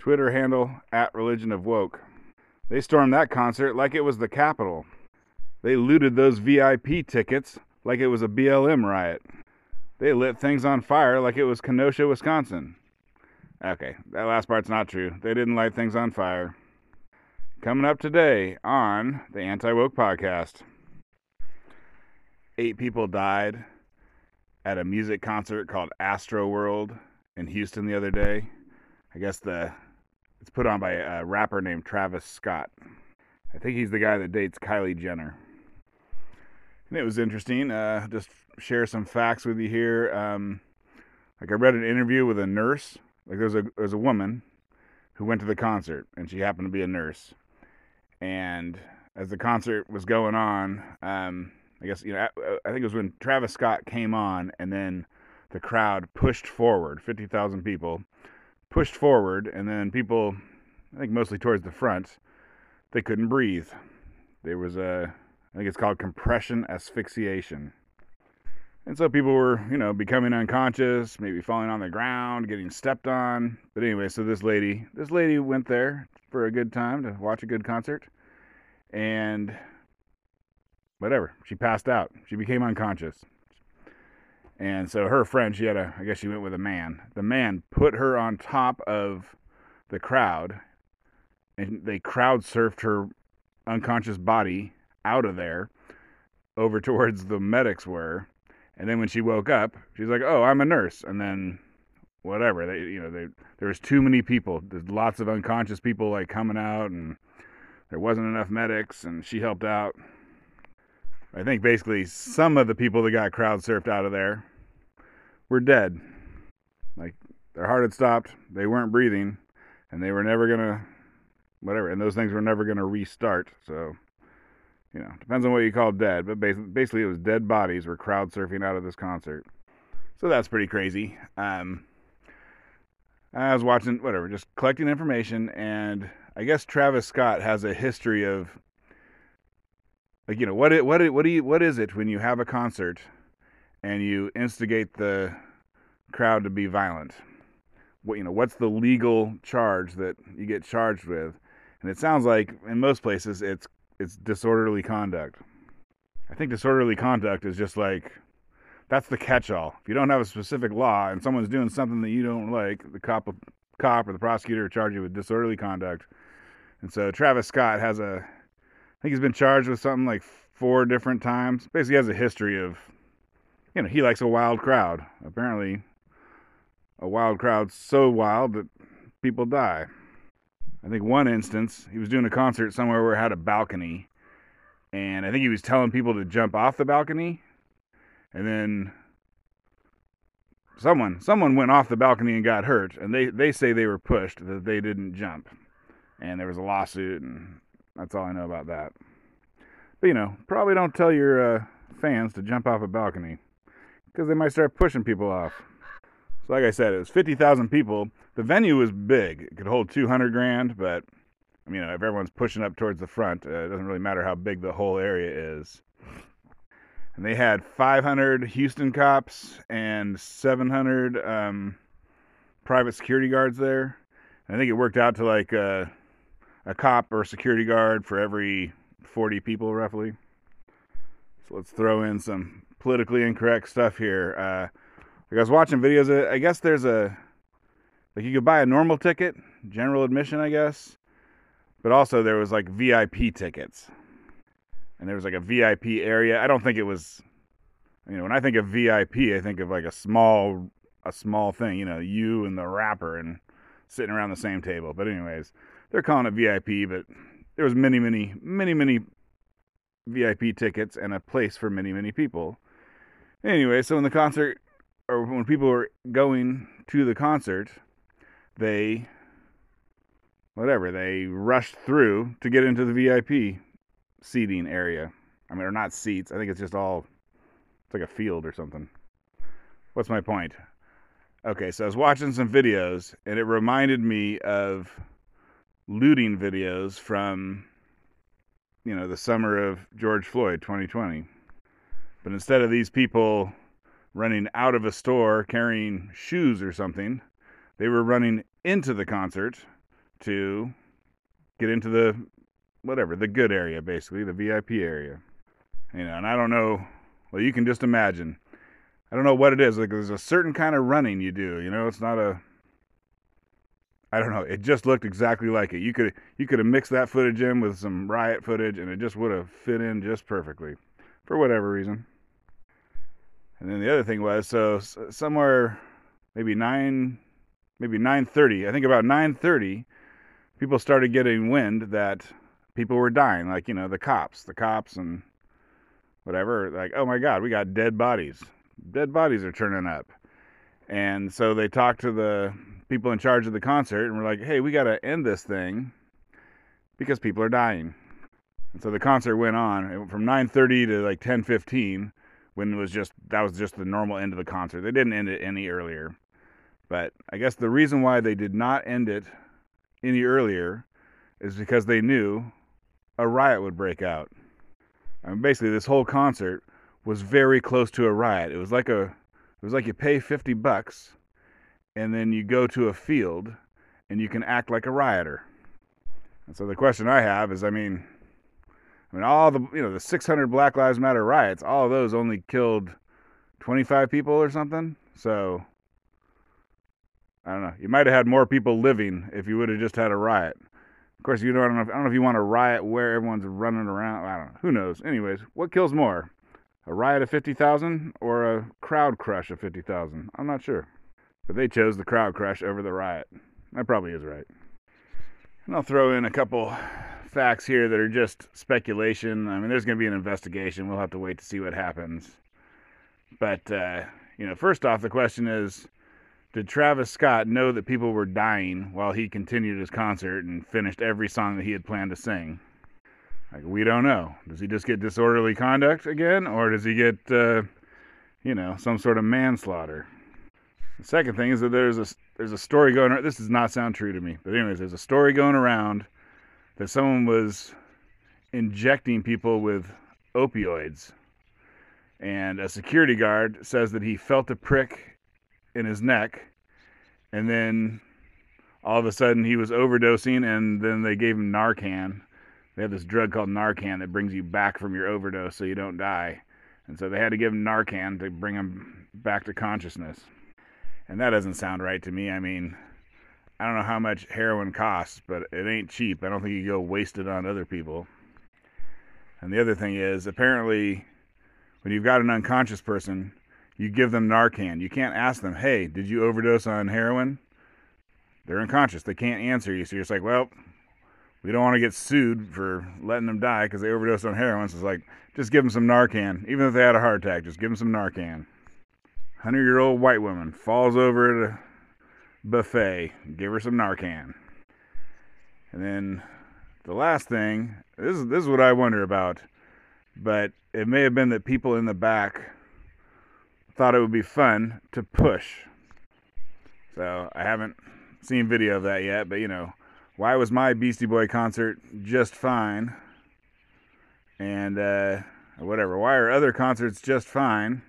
Twitter handle at Religion of Woke. They stormed that concert like it was the Capitol. They looted those VIP tickets like it was a BLM riot. They lit things on fire like it was Kenosha, Wisconsin. Okay, that last part's not true. They didn't light things on fire. Coming up today on the Anti Woke Podcast. Eight people died at a music concert called Astroworld in Houston the other day. I guess the it's put on by a rapper named Travis Scott. I think he's the guy that dates Kylie Jenner. And it was interesting. Uh, just share some facts with you here. Um, like I read an interview with a nurse. Like there's a there's a woman who went to the concert, and she happened to be a nurse. And as the concert was going on, um, I guess you know I think it was when Travis Scott came on, and then the crowd pushed forward, fifty thousand people pushed forward, and then people, I think mostly towards the front, they couldn't breathe. There was a, I think it's called compression asphyxiation. And so people were, you know, becoming unconscious, maybe falling on the ground, getting stepped on. But anyway, so this lady, this lady went there for a good time to watch a good concert. And whatever, she passed out. She became unconscious. And so her friend, she had a, I guess she went with a man. The man put her on top of the crowd, and they crowd surfed her unconscious body out of there over towards the medics were. And then when she woke up, she's like, "Oh, I'm a nurse." And then whatever they, you know, they, there was too many people. There's lots of unconscious people like coming out, and there wasn't enough medics, and she helped out. I think basically some of the people that got crowd surfed out of there were dead. Like their heart had stopped, they weren't breathing, and they were never gonna whatever, and those things were never gonna restart. So, you know, depends on what you call dead, but basically, it was dead bodies were crowd surfing out of this concert. So that's pretty crazy. Um, I was watching whatever, just collecting information, and I guess Travis Scott has a history of like you know what it, what it, what do you what is it when you have a concert and you instigate the crowd to be violent. What you know, what's the legal charge that you get charged with? And it sounds like in most places it's it's disorderly conduct. I think disorderly conduct is just like that's the catch-all. If you don't have a specific law and someone's doing something that you don't like, the cop, cop or the prosecutor charge you with disorderly conduct. And so Travis Scott has a, think he's been charged with something like four different times. Basically, has a history of you know, he likes a wild crowd. Apparently, a wild crowd so wild that people die. I think one instance, he was doing a concert somewhere where it had a balcony, and I think he was telling people to jump off the balcony, and then someone someone went off the balcony and got hurt, and they they say they were pushed that they didn't jump, and there was a lawsuit, and that's all I know about that. But you know, probably don't tell your uh, fans to jump off a balcony because they might start pushing people off. So, like I said, it was 50,000 people. The venue was big; it could hold 200 grand. But I mean, if everyone's pushing up towards the front, uh, it doesn't really matter how big the whole area is. And they had 500 Houston cops and 700 um, private security guards there. And I think it worked out to like uh, a cop or a security guard for every 40 people, roughly. So let's throw in some politically incorrect stuff here. Uh, like I was watching videos. Of, I guess there's a like you could buy a normal ticket, general admission, I guess, but also there was like VIP tickets, and there was like a VIP area. I don't think it was. You know, when I think of VIP, I think of like a small, a small thing. You know, you and the rapper and sitting around the same table. But anyways, they're calling it VIP, but there was many, many, many, many VIP tickets and a place for many, many people. Anyway, so when the concert, or when people were going to the concert, they, whatever, they rushed through to get into the VIP seating area. I mean, they're not seats. I think it's just all, it's like a field or something. What's my point? Okay, so I was watching some videos, and it reminded me of looting videos from, you know, the summer of George Floyd 2020. But instead of these people running out of a store carrying shoes or something, they were running into the concert to get into the whatever the good area, basically the VIP area. You know, and I don't know. Well, you can just imagine. I don't know what it is. Like there's a certain kind of running you do. You know, it's not a. I don't know. It just looked exactly like it. You could you could have mixed that footage in with some riot footage, and it just would have fit in just perfectly, for whatever reason. And then the other thing was so somewhere maybe nine, maybe nine thirty. I think about nine thirty, people started getting wind that people were dying. Like you know the cops, the cops, and whatever. Like oh my god, we got dead bodies. Dead bodies are turning up. And so they talked to the people in charge of the concert and were like, "Hey, we got to end this thing because people are dying." And so the concert went on from 9:30 to like 10:15 when it was just that was just the normal end of the concert. They didn't end it any earlier. But I guess the reason why they did not end it any earlier is because they knew a riot would break out. Mean, basically, this whole concert was very close to a riot. It was like a, it was like you pay fifty bucks, and then you go to a field, and you can act like a rioter. And so the question I have is, I mean, I mean, all the you know the 600 Black Lives Matter riots, all of those only killed 25 people or something. So I don't know. You might have had more people living if you would have just had a riot. Of course, you don't. I don't know. If, I don't know if you want a riot where everyone's running around. I don't know. Who knows? Anyways, what kills more, a riot of 50,000 or a crowd crush of 50,000? I'm not sure. But they chose the crowd crush over the riot. That probably is right. And I'll throw in a couple facts here that are just speculation. I mean, there's going to be an investigation. We'll have to wait to see what happens. But, uh, you know, first off, the question is did Travis Scott know that people were dying while he continued his concert and finished every song that he had planned to sing? Like, we don't know. Does he just get disorderly conduct again, or does he get, uh, you know, some sort of manslaughter? The second thing is that there's a there's a story going. Around. This does not sound true to me, but anyways, there's a story going around that someone was injecting people with opioids. And a security guard says that he felt a prick in his neck, and then all of a sudden he was overdosing, and then they gave him Narcan. They have this drug called Narcan that brings you back from your overdose so you don't die. And so they had to give him Narcan to bring him back to consciousness. And that doesn't sound right to me. I mean, I don't know how much heroin costs, but it ain't cheap. I don't think you go waste it on other people. And the other thing is, apparently, when you've got an unconscious person, you give them Narcan. You can't ask them, hey, did you overdose on heroin? They're unconscious. They can't answer you. So you're just like, well, we don't want to get sued for letting them die because they overdosed on heroin. So it's like, just give them some Narcan. Even if they had a heart attack, just give them some Narcan. 100 year old white woman falls over at a buffet. Give her some Narcan. And then the last thing, this is this is what I wonder about, but it may have been that people in the back thought it would be fun to push. So I haven't seen video of that yet, but you know, why was my Beastie Boy concert just fine? And uh, whatever, why are other concerts just fine?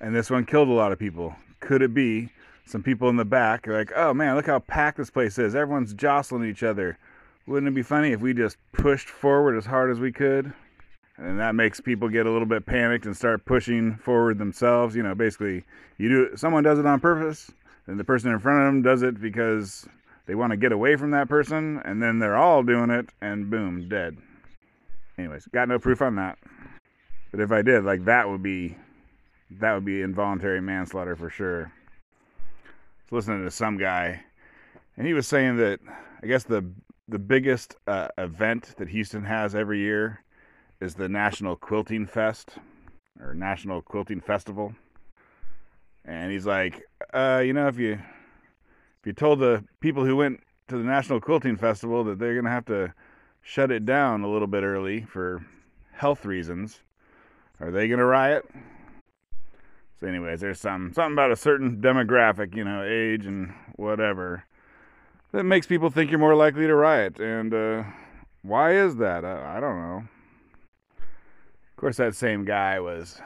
And this one killed a lot of people. Could it be some people in the back are like, oh man, look how packed this place is. Everyone's jostling each other. Wouldn't it be funny if we just pushed forward as hard as we could? And that makes people get a little bit panicked and start pushing forward themselves. You know, basically, you do someone does it on purpose, and the person in front of them does it because they want to get away from that person, and then they're all doing it, and boom, dead. Anyways, got no proof on that. But if I did, like that would be that would be involuntary manslaughter for sure listening to some guy, and he was saying that I guess the the biggest uh, event that Houston has every year is the National Quilting Fest or National Quilting Festival. And he's like, uh, you know, if you if you told the people who went to the National Quilting Festival that they're gonna have to shut it down a little bit early for health reasons, are they gonna riot? So, anyways, there's some something about a certain demographic, you know, age and whatever, that makes people think you're more likely to riot. And uh, why is that? I, I don't know. Of course, that same guy was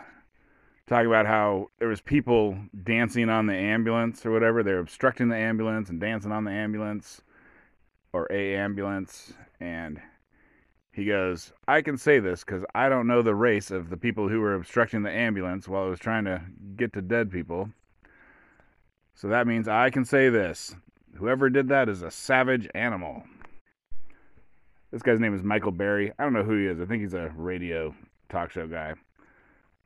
talking about how there was people dancing on the ambulance or whatever. They're obstructing the ambulance and dancing on the ambulance. or a ambulance, and he goes, I can say this because I don't know the race of the people who were obstructing the ambulance while it was trying to get to dead people. So that means I can say this whoever did that is a savage animal. This guy's name is Michael Berry. I don't know who he is. I think he's a radio talk show guy.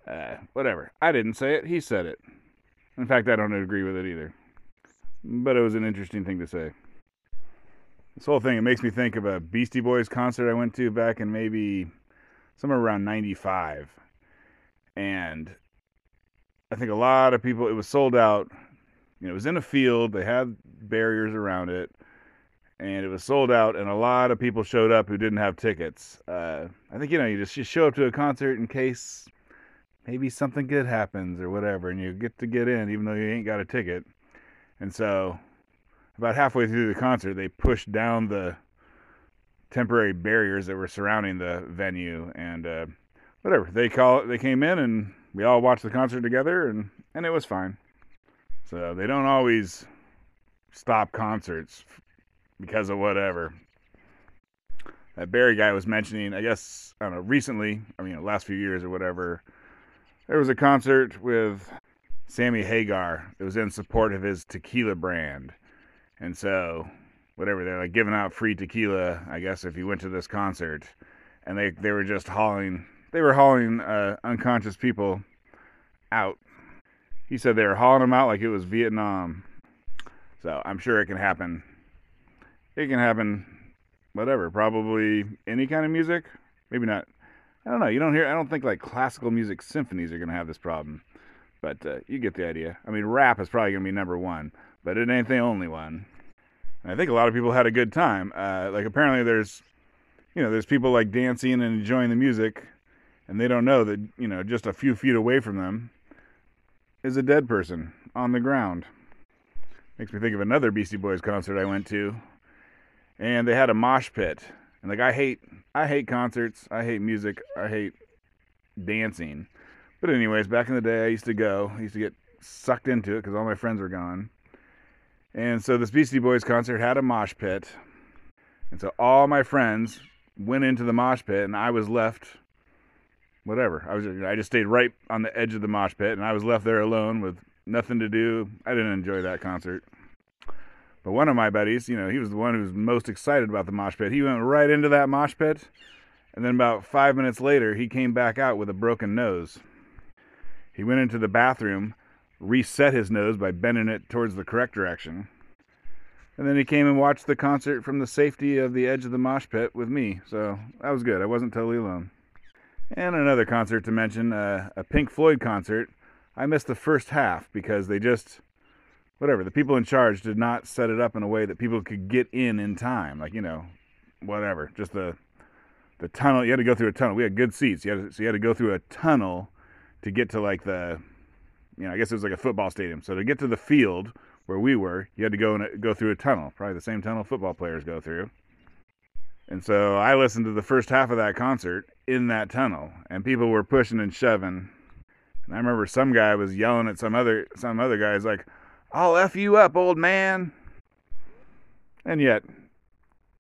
Uh, whatever. I didn't say it. He said it. In fact, I don't agree with it either. But it was an interesting thing to say this whole thing it makes me think of a Beastie Boys concert I went to back in maybe somewhere around 95 and I think a lot of people it was sold out. You know it was in a field they had barriers around it and it was sold out and a lot of people showed up who didn't have tickets. Uh, I think you know you just you show up to a concert in case maybe something good happens or whatever and you get to get in even though you ain't got a ticket. And so about halfway through the concert, they pushed down the temporary barriers that were surrounding the venue, and uh, whatever they call it, they came in and we all watched the concert together, and and it was fine. So they don't always stop concerts because of whatever. That Berry guy was mentioning, I guess, I don't know, recently, I mean, last few years or whatever, there was a concert with Sammy Hagar. It was in support of his tequila brand. And so, whatever, they're like giving out free tequila, I guess, if you went to this concert. And they, they were just hauling, they were hauling uh, unconscious people out. He said they were hauling them out like it was Vietnam. So I'm sure it can happen. It can happen, whatever, probably any kind of music. Maybe not. I don't know. You don't hear, I don't think like classical music symphonies are going to have this problem. But uh, you get the idea. I mean, rap is probably going to be number one but it ain't the only one. And I think a lot of people had a good time. Uh, like apparently there's, you know, there's people like dancing and enjoying the music, and they don't know that you know just a few feet away from them is a dead person on the ground. Makes me think of another Beastie Boys concert I went to, and they had a mosh pit. And like I hate, I hate concerts. I hate music. I hate dancing. But anyways, back in the day, I used to go. I used to get sucked into it because all my friends were gone. And so this Beastie Boys concert had a mosh pit. And so all my friends went into the mosh pit and I was left whatever. I was I just stayed right on the edge of the mosh pit and I was left there alone with nothing to do. I didn't enjoy that concert. But one of my buddies, you know, he was the one who was most excited about the mosh pit. He went right into that mosh pit and then about 5 minutes later he came back out with a broken nose. He went into the bathroom reset his nose by bending it towards the correct direction. And then he came and watched the concert from the safety of the edge of the mosh pit with me. So that was good. I wasn't totally alone. And another concert to mention, uh, a Pink Floyd concert. I missed the first half because they just, whatever, the people in charge did not set it up in a way that people could get in in time. Like, you know, whatever. Just the the tunnel. You had to go through a tunnel. We had good seats. You had to, so you had to go through a tunnel to get to like the you know, I guess it was like a football stadium. So to get to the field where we were, you had to go and go through a tunnel, probably the same tunnel football players go through. And so I listened to the first half of that concert in that tunnel, and people were pushing and shoving. And I remember some guy was yelling at some other some other guys like, "I'll f you up, old man." And yet,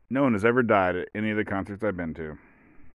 no one has ever died at any of the concerts I've been to.